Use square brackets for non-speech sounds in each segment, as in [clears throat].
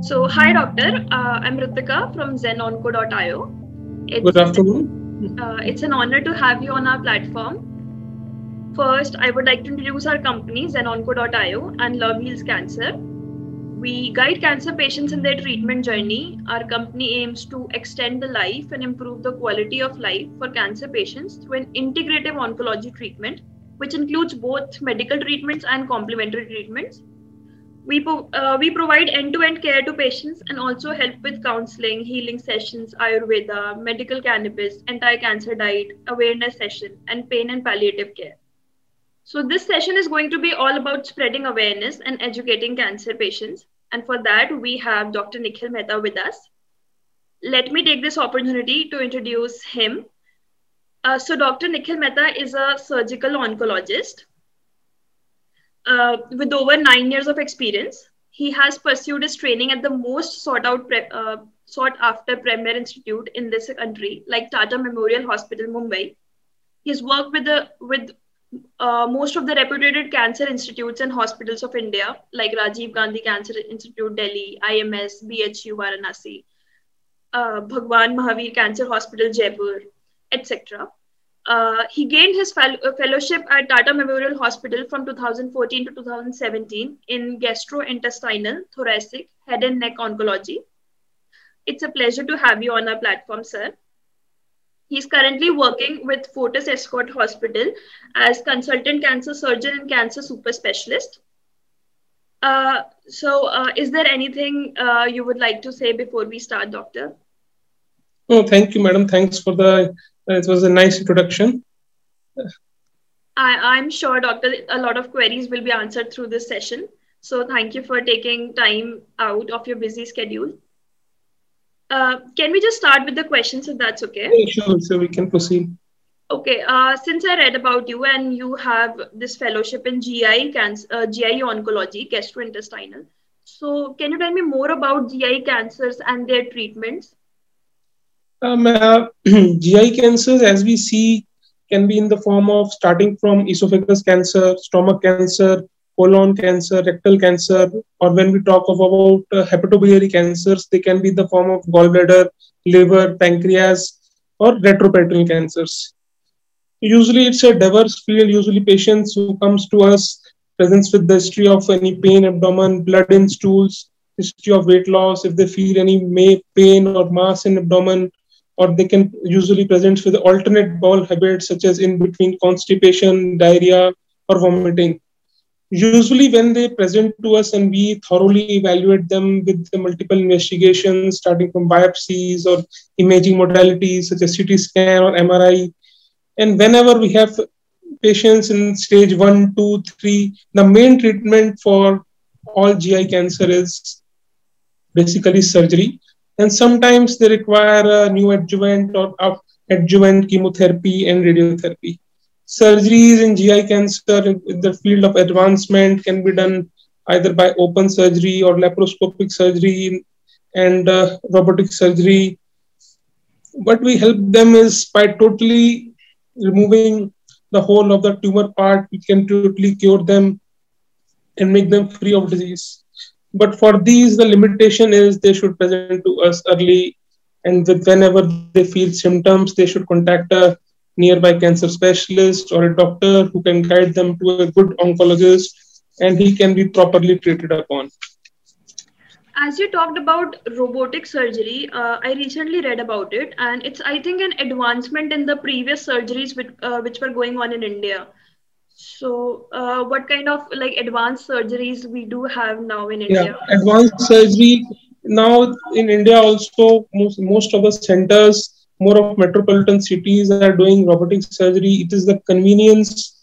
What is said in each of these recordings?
So, hi, doctor. Uh, I'm Ritika from zenonco.io. Good afternoon. Uh, it's an honor to have you on our platform. First, I would like to introduce our company, zenonco.io and Love Heals Cancer. We guide cancer patients in their treatment journey. Our company aims to extend the life and improve the quality of life for cancer patients through an integrative oncology treatment, which includes both medical treatments and complementary treatments. We, uh, we provide end to end care to patients and also help with counseling, healing sessions, Ayurveda, medical cannabis, anti cancer diet, awareness session, and pain and palliative care. So, this session is going to be all about spreading awareness and educating cancer patients. And for that, we have Dr. Nikhil Mehta with us. Let me take this opportunity to introduce him. Uh, so, Dr. Nikhil Mehta is a surgical oncologist uh, with over nine years of experience. He has pursued his training at the most sought out, pre- uh, sought after premier institute in this country, like Tata Memorial Hospital, Mumbai. He's worked with the with uh, most of the reputed cancer institutes and hospitals of India, like Rajiv Gandhi Cancer Institute, Delhi, IMS, BHU, Varanasi, uh, Bhagwan Mahavir Cancer Hospital, Jaipur, etc. Uh, he gained his uh, fellowship at Tata Memorial Hospital from 2014 to 2017 in gastrointestinal, thoracic, head and neck oncology. It's a pleasure to have you on our platform, sir. He's currently working with Fortis Escorts Hospital as consultant cancer surgeon and cancer super specialist. Uh, so, uh, is there anything uh, you would like to say before we start, Doctor? Oh, thank you, madam. Thanks for the. It was a nice introduction. I, I'm sure, Doctor, a lot of queries will be answered through this session. So, thank you for taking time out of your busy schedule. Uh, can we just start with the questions if that's okay? Yeah, sure, so we can proceed. Okay, uh, since I read about you and you have this fellowship in GI cancer, uh, GI oncology, gastrointestinal. So, can you tell me more about GI cancers and their treatments? Um, [clears throat] GI cancers, as we see, can be in the form of starting from esophagus cancer, stomach cancer, colon cancer, rectal cancer, or when we talk of about uh, hepatobiliary cancers, they can be the form of gallbladder, liver, pancreas, or retroperitoneal cancers. Usually, it's a diverse field. Usually, patients who comes to us presents with the history of any pain, abdomen, blood in stools, history of weight loss, if they feel any pain or mass in abdomen, or they can usually present with alternate bowel habits such as in between constipation, diarrhea, or vomiting. Usually when they present to us and we thoroughly evaluate them with the multiple investigations starting from biopsies or imaging modalities such as ct scan or mri and whenever we have patients in stage 1 2 3 the main treatment for all gi cancer is basically surgery and sometimes they require a neoadjuvant or adjuvant chemotherapy and radiotherapy surgeries in GI cancer the field of advancement can be done either by open surgery or laparoscopic surgery and uh, robotic surgery. What we help them is by totally removing the whole of the tumor part, we can totally cure them and make them free of disease. But for these, the limitation is they should present to us early, and whenever they feel symptoms, they should contact a nearby cancer specialist or a doctor who can guide them to a good oncologist and he can be properly treated upon. As you talked about robotic surgery uh, i recently read about it and it's i think an advancement in the previous surgeries which, uh, which were going on in india so uh, what kind of like advanced surgeries we do have now in india yeah advanced surgery now in india also most, most of the centers more of metropolitan cities are doing robotic surgery. It is the convenience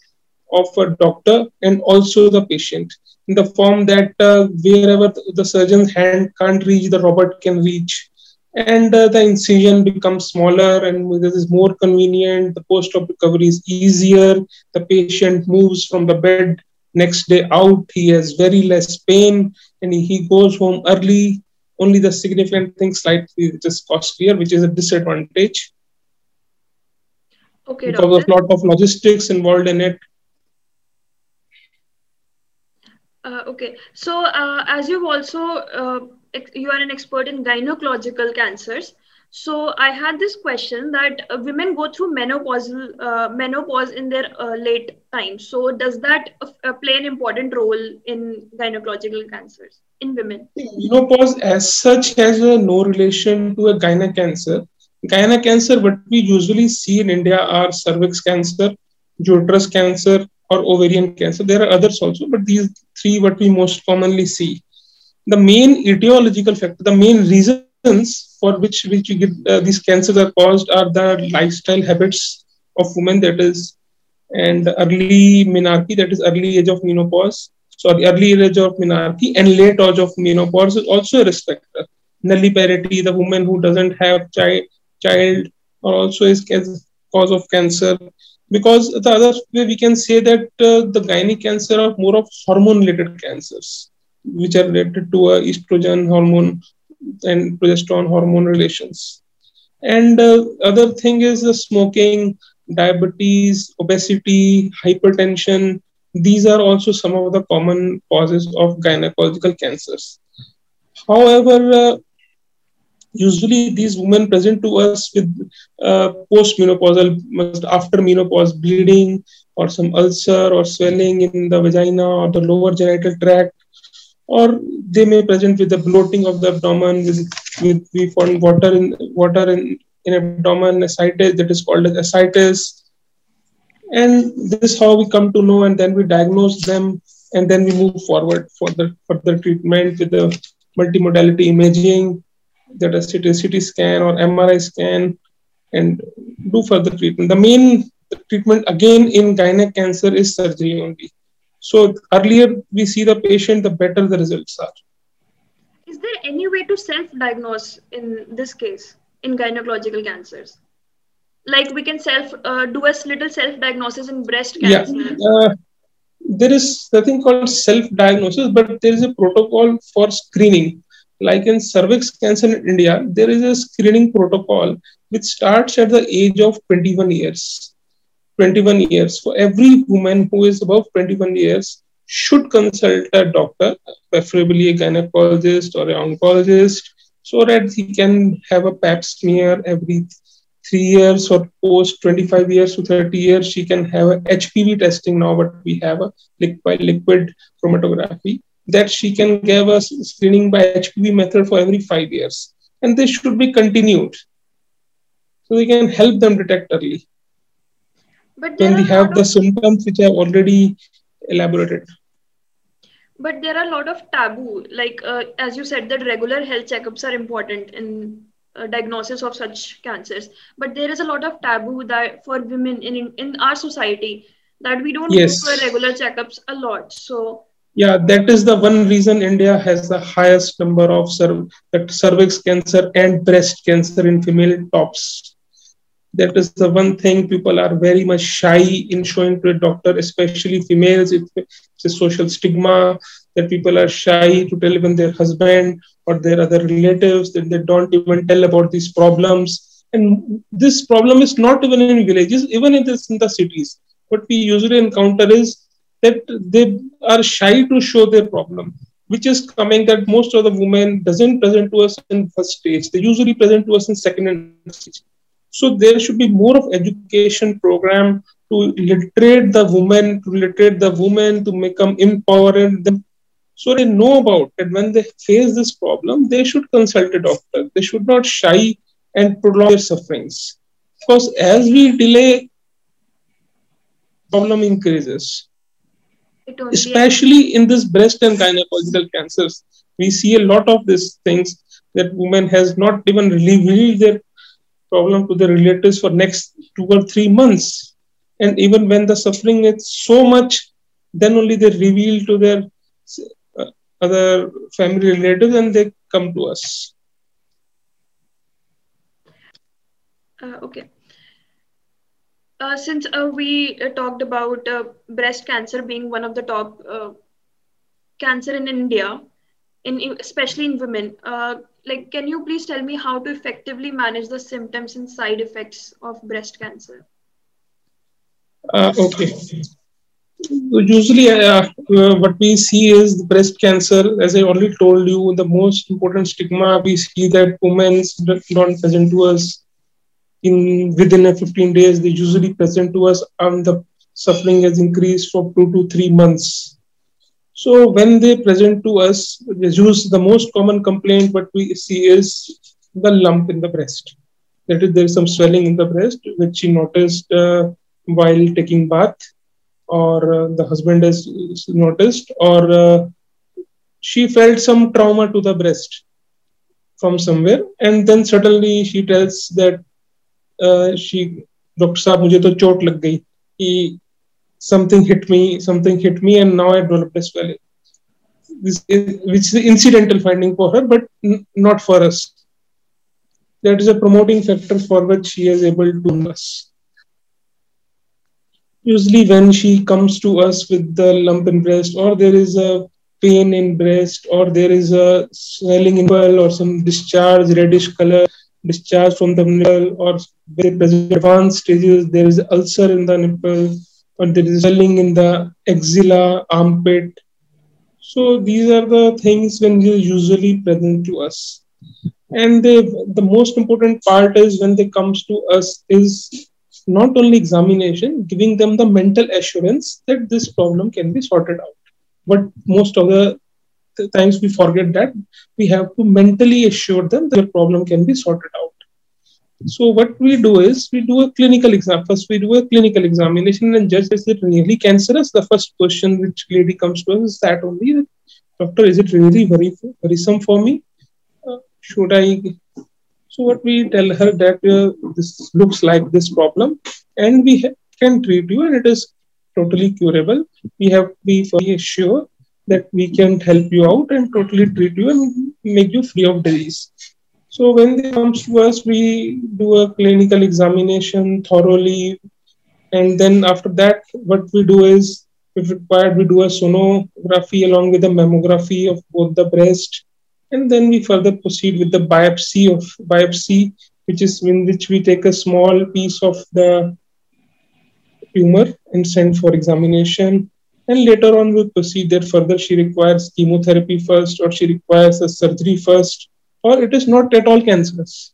of a doctor and also the patient in the form that uh, wherever the surgeon's hand can't reach, the robot can reach. And uh, the incision becomes smaller and this is more convenient. The post op recovery is easier. The patient moves from the bed next day out. He has very less pain and he goes home early only the significant thing slightly is costlier, which is a disadvantage. Okay, because doctor. of lot of logistics involved in it. Uh, okay, so uh, as you've also uh, you are an expert in gynecological cancers. So I had this question that uh, women go through menopausal uh, menopause in their uh, late time. So does that play an important role in gynecological cancers in women? Menopause as such has no relation to a gynec cancer. Gynec cancer, what we usually see in India are cervix cancer, uterus cancer, or ovarian cancer. There are others also, but these three what we most commonly see. The main etiological factor, the main reasons for which which you get uh, these cancers are caused are the lifestyle habits of women, that is, and early menarche, that is early age of menopause. Sorry, early age of menarche and late age of menopause is also a risk factor. Nulliparity, the woman who doesn't have child, child, or also is cause of cancer because the other way we can say that uh, the gynec cancer are more of hormone related cancers which are related to uh, estrogen hormone and progesterone hormone relations. And uh, other thing is the smoking diabetes obesity hypertension. These are also some of the common causes of gynecological cancers. However uh, usually these women present to us with uh, postmenopausal after menopause bleeding or some ulcer or swelling in the vagina or the lower genital tract or they may present with the bloating of the abdomen with, with we found water in water in, in abdomen ascites that is called as ascites and this is how we come to know and then we diagnose them and then we move forward for the further treatment with the multimodality imaging that is CT, CT scan or MRI scan and do further treatment. The main treatment again in gynec cancer is surgery only. So earlier we see the patient, the better the results are. Is there any way to self-diagnose in this case in gynecological cancers? Like we can self uh, do a little self-diagnosis in breast cancer. Yeah. Uh, there is nothing called self-diagnosis, but there is a protocol for screening like in cervix cancer in India, there is a screening protocol which starts at the age of 21 years. 21 years. For every woman who is above 21 years, should consult a doctor, preferably a gynecologist or an oncologist, so that he can have a pap smear every three years or post 25 years to 30 years. She can have a HPV testing now, but we have a liquid, liquid chromatography that she can give us screening by HPV method for every five years. And this should be continued. So we can help them detect early. But when we have the symptoms which I have already elaborated. But there are a lot of taboo, like uh, as you said, that regular health checkups are important in uh, diagnosis of such cancers. But there is a lot of taboo that for women in in our society that we don't yes. go for regular checkups a lot. So yeah that is the one reason india has the highest number of cerv- cervix cancer and breast cancer in female tops that is the one thing people are very much shy in showing to a doctor especially females. It's a social stigma that people are shy to tell even their husband or their other relatives that they don't even tell about these problems. And this problem is not even in villages even in, this, in the cities. What we usually encounter is that they are shy to show their problem which is coming that most of the women doesn't present to us in first stage. They usually present to us in second and stage so there should be more of education program to literate the women to literate the women to make them empowered. Them so they know about it. When they face this problem they should consult a doctor. They should not shy and prolong their sufferings. Because as we delay problem increases. Especially in this breast and gynecological cancers we see a lot of these things that women has not even revealed their problem to their relatives for next two or three months. And even when the suffering is so much then only they reveal to their uh, other family relatives and they come to us. Uh, okay. Uh, since uh, we uh, talked about uh, breast cancer being one of the top cancer in India, in especially in women, like can you please tell me how to effectively manage the symptoms and side effects of breast cancer? okay. usually uh, uh, what we see is breast cancer as i already told you the most important stigma we see that women don't present to us in within a 15 days they usually present to us and the suffering has increased for two to three months so when they present to us use the most common complaint what we see is the lump in the breast that is there is some swelling in the breast which she noticed uh, while taking bath or uh, the husband has noticed or uh, she felt some trauma to the breast from somewhere and then suddenly she tells that she doctor साहब मुझे तो चोट लग गई कि something hit me something hit me and now i developed a swelling this is, which is an incidental finding for her but n- not for us. That is a promoting factor for which she is able to us. Usually when she comes to us with the lump in breast or there is a pain in breast or there is a swelling in or some discharge reddish color discharge from the nipple or very present advanced stages, there is ulcer in the nipple or there is swelling in the axilla, armpit. So these are the things when they usually present to us. And they, the most important part is when they comes to us is not only examination, giving them the mental assurance that this problem can be sorted out. But most of the times we forget that we have to mentally assure them that the problem can be sorted out. So what we do is we do a clinical exam. First, we do a clinical examination and judge is it really cancerous. The first question which lady comes to us is that only, doctor, is it really very worrisome for me? Uh, should I? So what we tell her that uh, this looks like this problem, and we ha- can treat you, and it is totally curable. We have to be fully sure that we can help you out and totally treat you and make you free of disease. So when they comes to us, we do a clinical examination thoroughly, and then after that, what we do is, if required, we do a sonography along with a mammography of both the breast, and then we further proceed with the biopsy of biopsy, which is in which we take a small piece of the tumor and send for examination. And later on, we proceed that further she requires chemotherapy first, or she requires a surgery first, or it is not at all cancerous.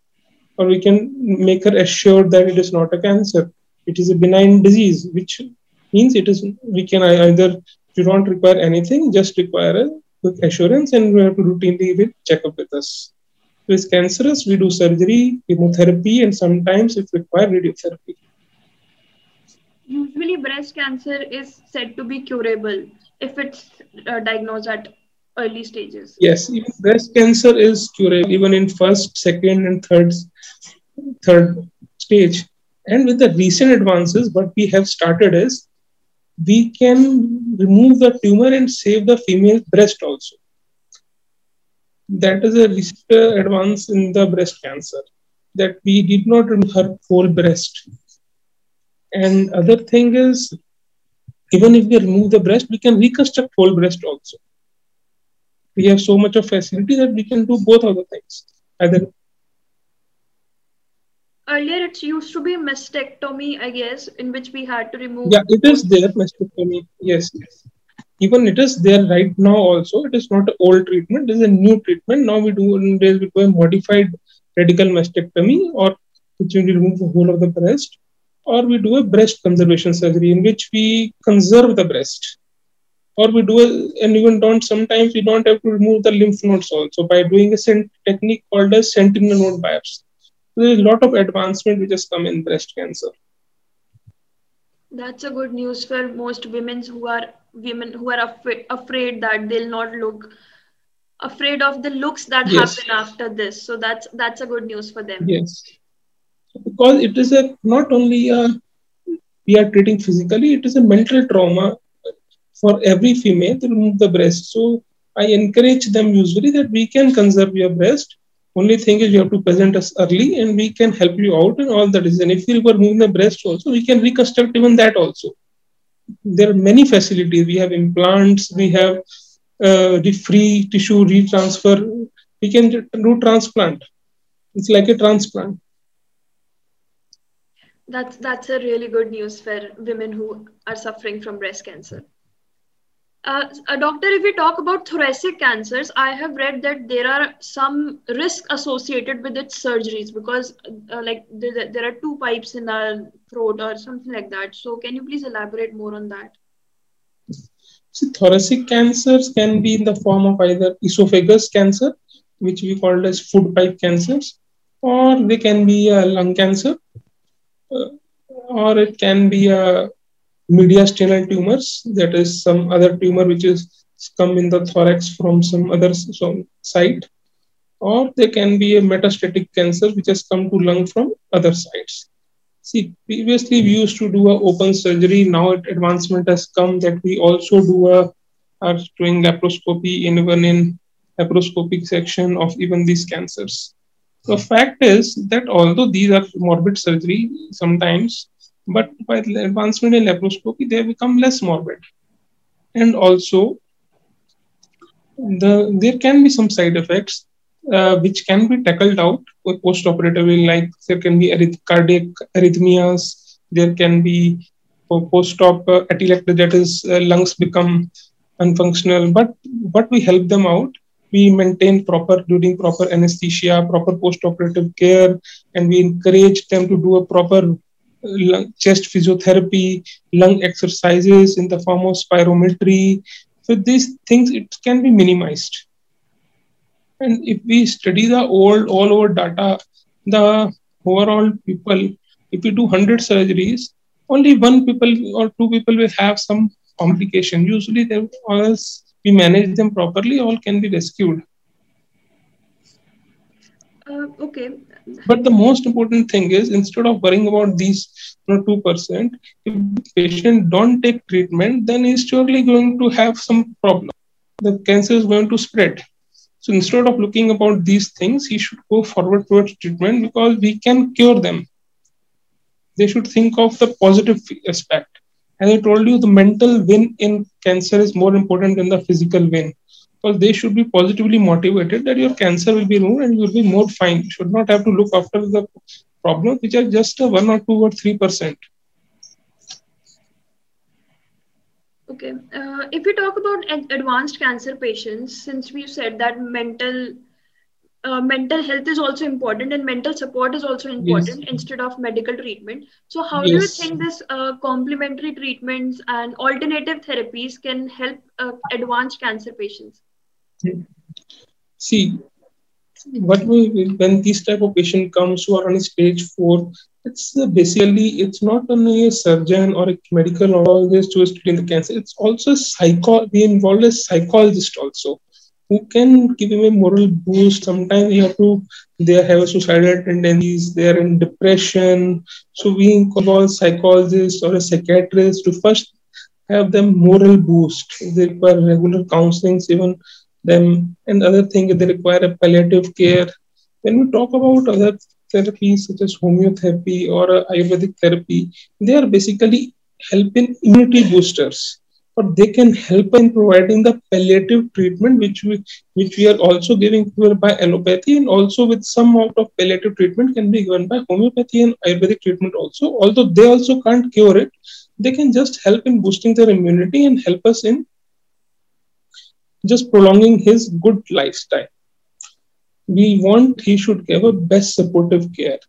Or we can make her assured that it is not a cancer. It is a benign disease, which means it is we can either you don't require anything, just require a quick assurance, and we have to routinely will check up with us. If it's cancerous, we do surgery, chemotherapy, and sometimes if required, radiotherapy usually breast cancer is said to be curable if it's uh, diagnosed at early stages. Yes even breast cancer is curable even in first second and third third stage. And with the recent advances what we have started is we can remove the tumor and save the female breast also. That is a recent advance in the breast cancer that we did not remove her whole breast. And other thing is, even if we remove the breast, we can reconstruct whole breast also. We have so much of facility that we can do both of the things. Either earlier it used to be mastectomy, I guess, in which we had to remove. Yeah, it is there mastectomy. Yes, yes. Even it is there right now. Also, it is not an old treatment. It is a new treatment. Now we do in this we do a modified radical mastectomy, or which will remove the whole of the breast or we do a breast conservation surgery in which we conserve the breast or we do a, and even don't sometimes we don't have to remove the lymph nodes also. By doing a cent- technique called as sentinel node biopsy. So there's a lot of advancement which has come in breast cancer. That's a good news for most women who are women who are af- afraid that they'll not look afraid of the looks that yes. happen after this. So that's that's a good news for them. Yes. Because it is a not only a we are treating physically, it is a mental trauma for every female to remove the breast. So I encourage them usually that we can conserve your breast. Only thing is you have to present us early and we can help you out and all that is. And if you were remove the breast also, we can reconstruct even that also. There are many facilities. We have implants, we have uh, the free tissue retransfer. We can do transplant. It's like a transplant That's that's a really good news for women who are suffering from breast cancer. Uh, a doctor, if we talk about thoracic cancers, I have read that there are some risk associated with its surgeries because, uh, like, there, there are two pipes in our throat or something like that. So, can you please elaborate more on that? So, thoracic cancers can be in the form of either esophagus cancer, which we call as food pipe cancers, or they can be a lung cancer, uh, or it can be a mediastinal tumors, that is some other tumor which is come in the thorax from some other some site, or they can be a metastatic cancer which has come to lung from other sites. See, previously we used to do a open surgery. Now advancement has come that we also do a are doing laparoscopy in even in laparoscopic section of even these cancers. The fact is that although these are morbid surgery, sometimes but by the advancement in laparoscopy, they become less morbid. And also, the there can be some side effects uh, which can be tackled out post-operatively, like there can be arith- cardiac arrhythmias, there can be post-op uh, atelectasis, that is, uh, lungs become unfunctional. But what we help them out, we maintain proper during proper anesthesia, proper post-operative care, and we encourage them to do a proper chest physiotherapy, lung exercises in the form of spirometry. So these things it can be minimized. And if we study the old all over data, the overall people, if we do 100 surgeries, only one people or two people will have some complication. Usually, they else we manage them properly, all can be rescued. Uh, okay. But the most important thing is instead of worrying about these you know, 2%, if patient don't take treatment, then he's surely going to have some problem. The cancer is going to spread. So instead of looking about these things, he should go forward towards treatment because we can cure them. They should think of the positive aspect. As I told you, the mental win in cancer is more important than the physical win because they should be positively motivated that your cancer will be removed and you will be more fine. You should not have to look after the problems which are just a one or two or three percent. Okay. Uh, if we talk about ad- advanced cancer patients, since we said that mental uh, mental health is also important and mental support is also important yes. instead of medical treatment. So, how yes. do you think this uh, complementary treatments and alternative therapies can help uh, advanced cancer patients? See, what we when this type of patient comes who are on stage four, it's uh, basically it's not only a surgeon or a medical oncologist who is treating the cancer. It's also psycho. We involve a psychologist also who can give him a moral boost. Sometimes you have to they have suicidal tendencies, they are in depression. So we involve psychologists or a psychiatrist to first have them moral boost. They require regular counseling, even them and other thing they require a palliative care. When we talk about other therapies such as homeotherapy or ayurvedic therapy they are basically helping immunity boosters. But they can help in providing the palliative treatment which we which we are also giving by allopathy and also with some amount of palliative treatment can be given by homeopathy and ayurvedic treatment also. Although they also can't cure it they can just help in boosting their immunity and help us in just prolonging his good lifestyle. We want he should give a best supportive care.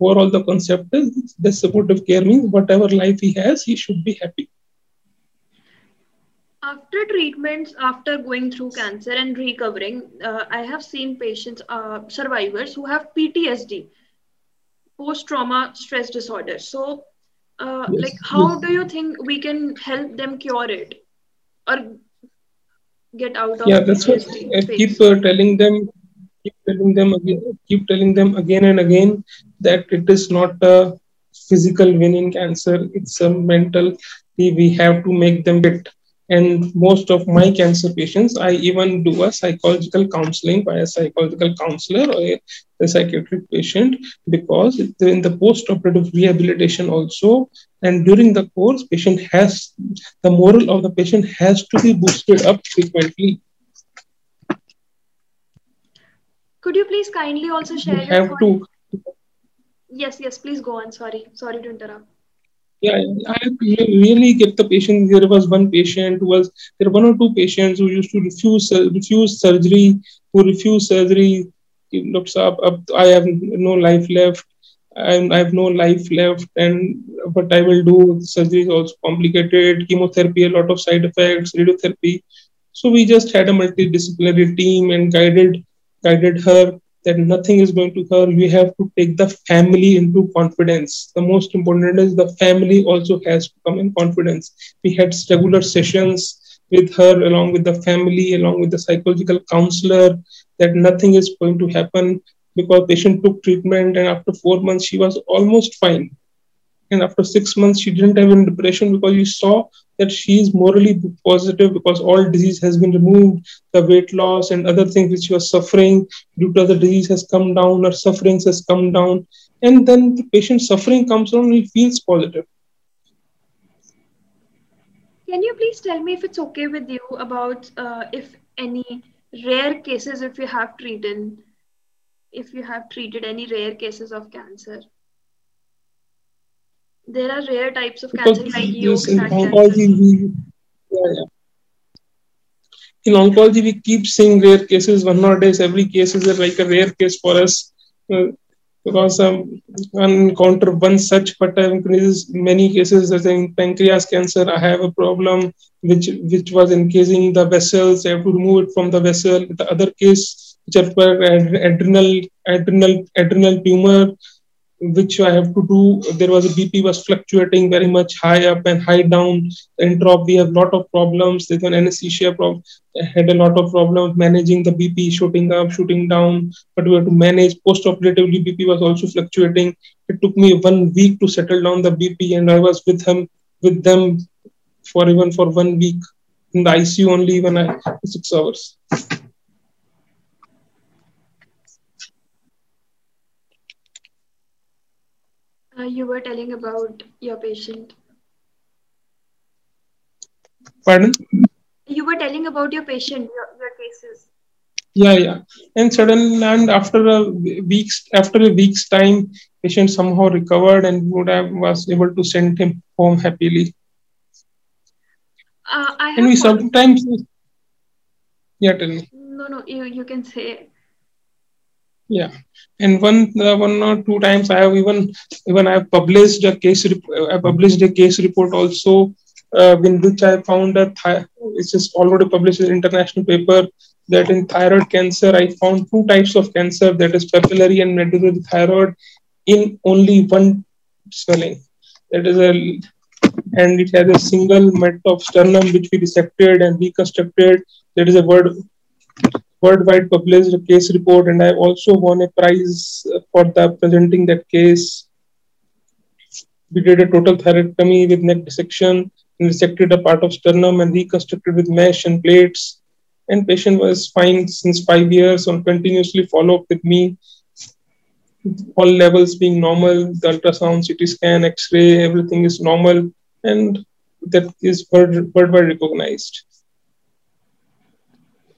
Overall, the concept is best supportive care means whatever life he has, he should be happy. After treatments, after going through cancer and recovering, uh, I have seen patients, uh, survivors who have PTSD, post trauma stress disorder. So, uh, yes. like, how yes. do you think we can help them cure it? Or get out of yeah that's what i keep uh, telling them keep telling them again keep telling them again and again that it is not a physical win in cancer it's a mental we have to make them fit and most of my cancer patients i even do a psychological counseling by a psychological counselor or a, psychiatric patient because in the post-operative rehabilitation also and during the course patient has the moral of the patient has to be boosted up frequently could you please kindly also share you have to Yes, yes, please go on. Sorry, sorry to interrupt. Yeah, I really get the patient. There was one patient who was there were one or two patients who used to refuse refuse surgery, who refused surgery. Looks up, up I have no life left. I'm, I have no life left, and what I will do. Surgery is also complicated. Chemotherapy, a lot of side effects. Radiotherapy. So we just had a multidisciplinary team and guided guided her that nothing is going to her. We have to take the family into confidence. The most important is the family also has to come in confidence. We had regular sessions with her, along with the family, along with the psychological counselor, that nothing is going to happen because patient took treatment and after four months she was almost fine and after six months she didn't have any depression because you saw that she is morally positive because all disease has been removed. The weight loss and other things which she was suffering due to the disease has come down. Her sufferings has come down. And then the patient suffering comes on and he feels positive. Can you please tell me if it's okay with you about uh, if any rare cases if you have treated if you have treated any rare cases of cancer there are rare types of cancer like yes, in oncology, we, yeah, yeah. In oncology, we keep seeing rare cases. One nowadays, every case is like a rare case for us uh, because um, I encounter one such, but I have many cases. As in pancreas cancer, I have a problem which which was encasing the vessels. I have to remove it from the vessel. The other case, which are adrenal adrenal adrenal tumor which I have to do. There was a BP was fluctuating very much high up and high down. And drop, we have a lot of problems. There's an anesthesia problem. I had a lot of problems managing the BP shooting up, shooting down. But we had to manage post-operatively. BP was also fluctuating. It took me one week to settle down the BP, and I was with him with them for even for one week in the ICU only when I uh, six hours. Uh, you were telling about your patient. Pardon? You were telling about your patient, your, your cases. Yeah, yeah. And suddenly, and after a week's after a week's time, patient somehow recovered and would have was able to send him home happily. Uh, I and we sometimes. Yeah, tell me. No, no, you you can say yeah. And one uh, one or two times i have even even i have published a case i published a case report also uh, in which i found that thi- it's just already published in international paper that in thyroid cancer i found two types of cancer that is papillary and medullary thyroid in only one swelling. That is a and it has a single met of sternum which we dissected and reconstructed. That is a word worldwide published a case report, and I also won a prize for the presenting that case. We did a total thyroidectomy with neck dissection and resected a part of sternum and reconstructed with mesh and plates. And patient was fine since five years on continuously follow up with me. All levels being normal, the ultrasound, CT scan, X-ray, everything is normal, and that is worldwide recognized.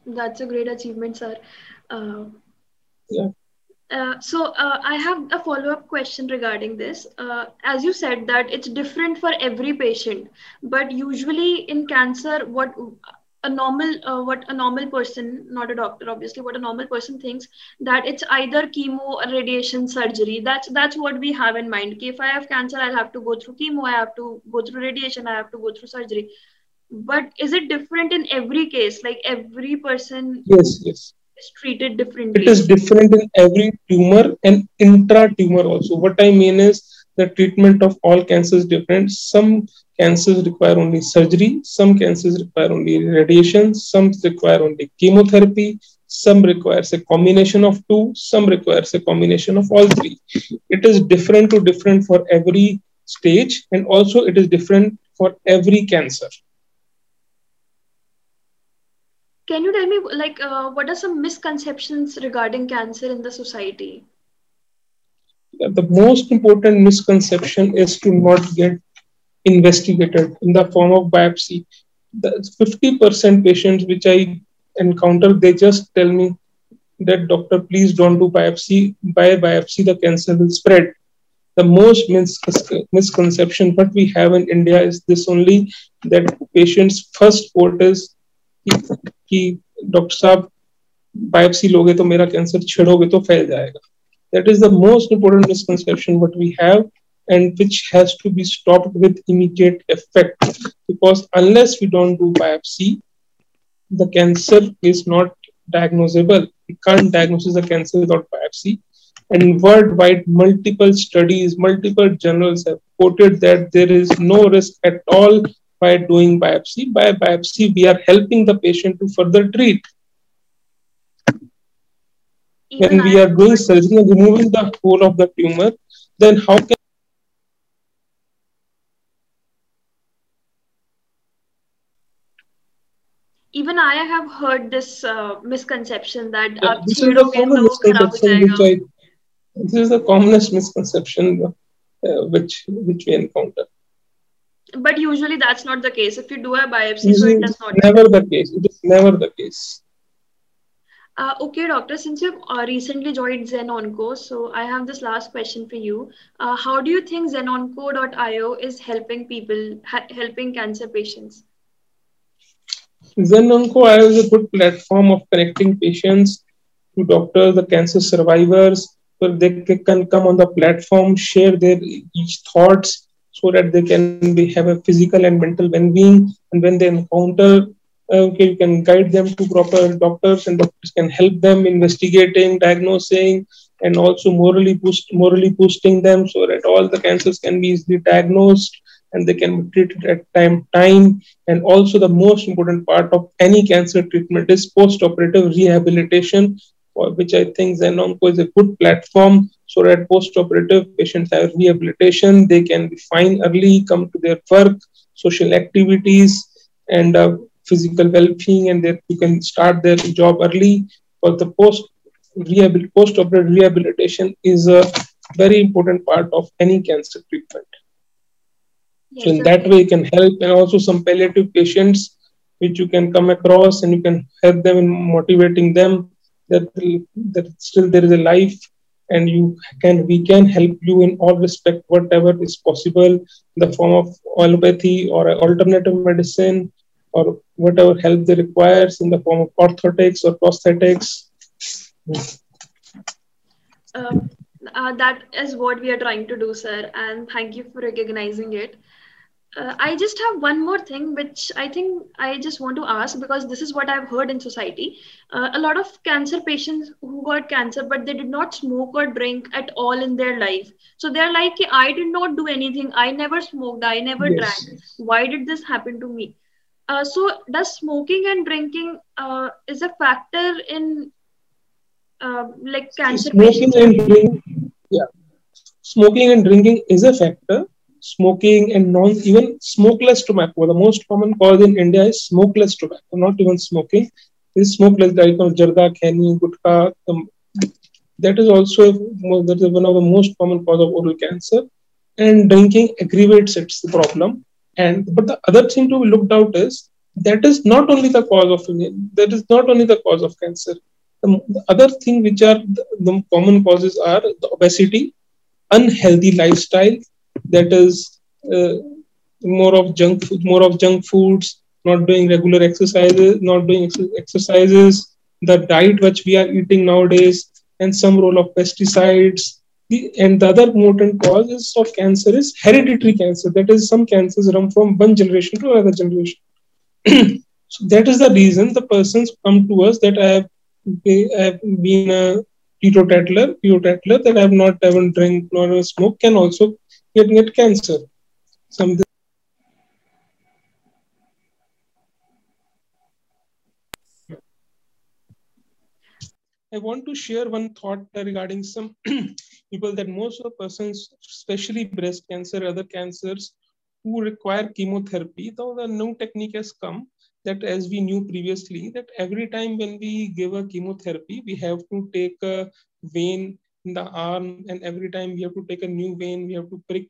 That's a great achievement, sir. Uh, yeah. Uh, so uh, I have a follow-up question regarding this. Uh, as you said that it's different for every patient, but usually in cancer, what a normal uh, what a normal person, not a doctor, obviously, what a normal person thinks that it's either chemo, or radiation, surgery. That's that's what we have in mind. Okay, if I have cancer, I'll have to go through chemo, I have to go through radiation, I have to go through surgery but is it different in every case? Like every person yes yes. is treated differently. It is different in every tumor and intra tumor also. What i mean is the treatment of all cancers different. Some cancers require only surgery. Some cancers require only radiation. Some require only chemotherapy. Some requires a combination of two. Some requires a combination of all three. It is different to different for every stage and also it is different for every cancer can you tell me, like, uh, what are some misconceptions regarding cancer in the society? The most important misconception is to not get investigated in the form of biopsy. The 50% patients which I encounter, they just tell me that doctor, please don't do biopsy. By biopsy, the cancer will spread. the most mis- misconception what we have in India is this only that patient's first quote is कि doctor साहब biopsy लोगे तो मेरा cancer छिड़ोगे तो फैल जाएगा that is the most important misconception what we have and which has to be stopped with immediate effect because unless we don't do biopsy the cancer is not diagnosable we can't diagnose the cancer without biopsy and worldwide multiple studies multiple journals have quoted that there is no risk at all by doing biopsy by biopsy we are helping the patient to further treat when we are doing surgery and removing the whole of the tumor, then how can even I have heard this uh, misconception that yeah, this is the common misconception which I this is the commonest misconception uh, which which we encounter. But usually that's not the case. If you do a biopsy, so it does not. Never the case. It is never the case. Uh, okay, doctor, since you've uh, recently joined ZenOnco, so I have this last question for you. Uh, how do you think ZenOnco.io is helping people, ha- helping cancer patients? ZenOnco.io is a good platform of connecting patients to doctors, the cancer survivors, so they can come on the platform, share their each thoughts, so that they can be, have a physical and mental well-being. And when they encounter uh, okay, you can guide them to proper doctors and doctors can help them investigating diagnosing and also morally boost morally boosting them so that all the cancers can be easily diagnosed and they can be treated at time time and also the most important part of any cancer treatment is post-operative rehabilitation which i think zenonco is a good platform so that post-operative patients have rehabilitation. They can be fine early come to their work social activities and uh, physical well-being and that you can start their job early. But the post rehabil- post-operative rehabilitation is a very important part of any cancer treatment. Yes, so in that way you can help and also some palliative patients which you can come across and you can help them in motivating them that, that still there is a life and you can we can help you in all respect whatever is possible in the form of allopathy or alternative medicine or whatever help they requires in the form of orthotics or prosthetics. Um, uh, that is what we are trying to do, sir, and thank you for recognizing it. Uh, I just have one more thing, which I think I just want to ask because this is what I've heard in society. Uh, a lot of cancer patients who got cancer, but they did not smoke or drink at all in their life. So they're like, I did not do anything. I never smoked. I never yes. drank. Why did this happen to me? Uh, so does smoking and drinking uh, is a factor in uh, like cancer smoking patients? and drinking yeah smoking and drinking is a factor smoking and non even smokeless tobacco. The most common cause in india is smokeless tobacco not even smoking. Is smokeless like jarda khaini gutka um, that is also that is one of the most common cause of oral cancer. And drinking aggravates its the problem. And but the other thing to be looked out is that is not only the cause of that is not only the cause of cancer. The, the other thing which are the, the, common causes are the obesity, unhealthy lifestyle, that is uh, more of junk food, more of junk foods, not doing regular exercises, not doing ex- exercises, the diet which we are eating nowadays, and some role of pesticides, The, and the other important causes of cancer is hereditary cancer. That is, some cancers run from one generation to another generation. [clears throat] so that is the reason the persons come to us that I have, I have been a teetotaler, teetotaler that I have not even drink nor smoke can also get, get cancer. Something I want to share one thought regarding some [clears throat] people that most of the persons, especially breast cancer, other cancers, who require chemotherapy. Though the new technique has come that, as we knew previously, that every time when we give a chemotherapy, we have to take a vein in the arm, and every time we have to take a new vein, we have to prick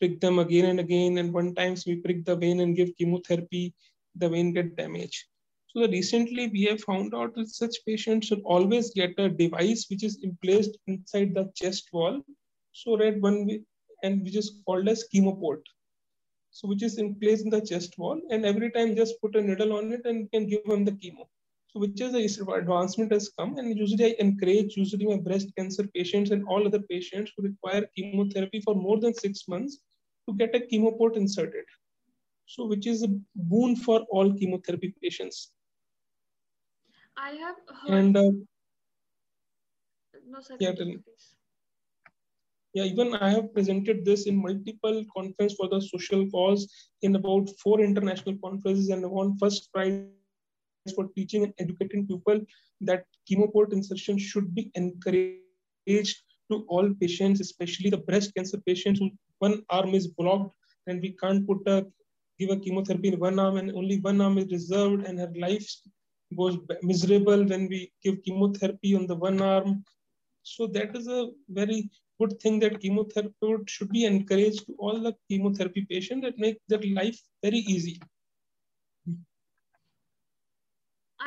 prick them again and again. And one times we prick the vein and give chemotherapy, the vein get damaged. So recently we have found out that such patients should always get a device which is placed inside the chest wall So right one and which is called as chemoport. So which is in place in the chest wall, and every time just put a needle on it and can give them the chemo. So which is the advancement has come, and usually I encourage usually my breast cancer patients and all other patients who require chemotherapy for more than six months to get a chemoport inserted. So which is a boon for all chemotherapy patients. I have heard. And uh, no, sir. yeah. Yeah, even I have presented this in multiple conferences for the social cause in about four international conferences and won first prize for teaching and educating people that chemoport insertion should be encouraged to all patients, especially the breast cancer patients who one arm is blocked and we can't put a give a chemotherapy in one arm and only one arm is reserved and her life goes miserable when we give chemotherapy on the one arm. So that is a very good thing that chemotherapy should be encouraged to all the chemotherapy patients that make their life very easy.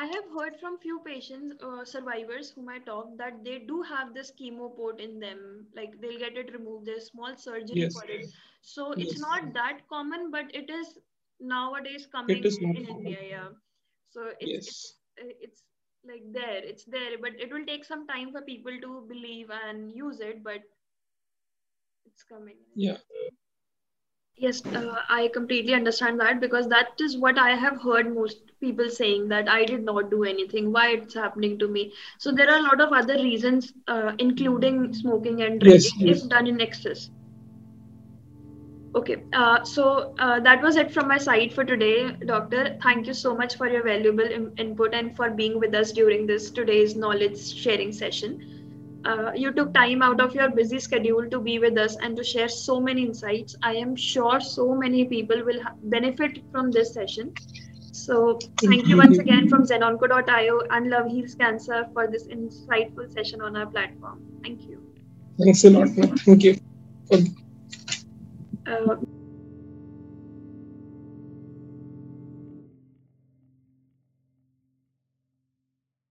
I have heard from few patients, uh, survivors whom I talk, that they do have this chemo port in them. Like they'll get it removed. There's small surgery yes. for it. So yes. it's not that common, but it is nowadays coming in common. India. Yeah. So it's, yes. it's it's like there. It's there, but it will take some time for people to believe and use it. But it's coming. Yeah. Yes, uh, I completely understand that because that is what I have heard most people saying that I did not do anything, why it's happening to me. So there are a lot of other reasons, uh, including smoking and drinking, yes, yes. if done in excess. Okay, uh, so uh, that was it from my side for today, Doctor. Thank you so much for your valuable in- input and for being with us during this today's knowledge sharing session uh, you took time out of your busy schedule to be with us and to share so many insights. I am sure so many people will ha- benefit from this session. So, thank you once again from Zenonco.io and Love Heals Cancer for this insightful session on our platform. Thank you. Thanks a lot. Thank you. Uh,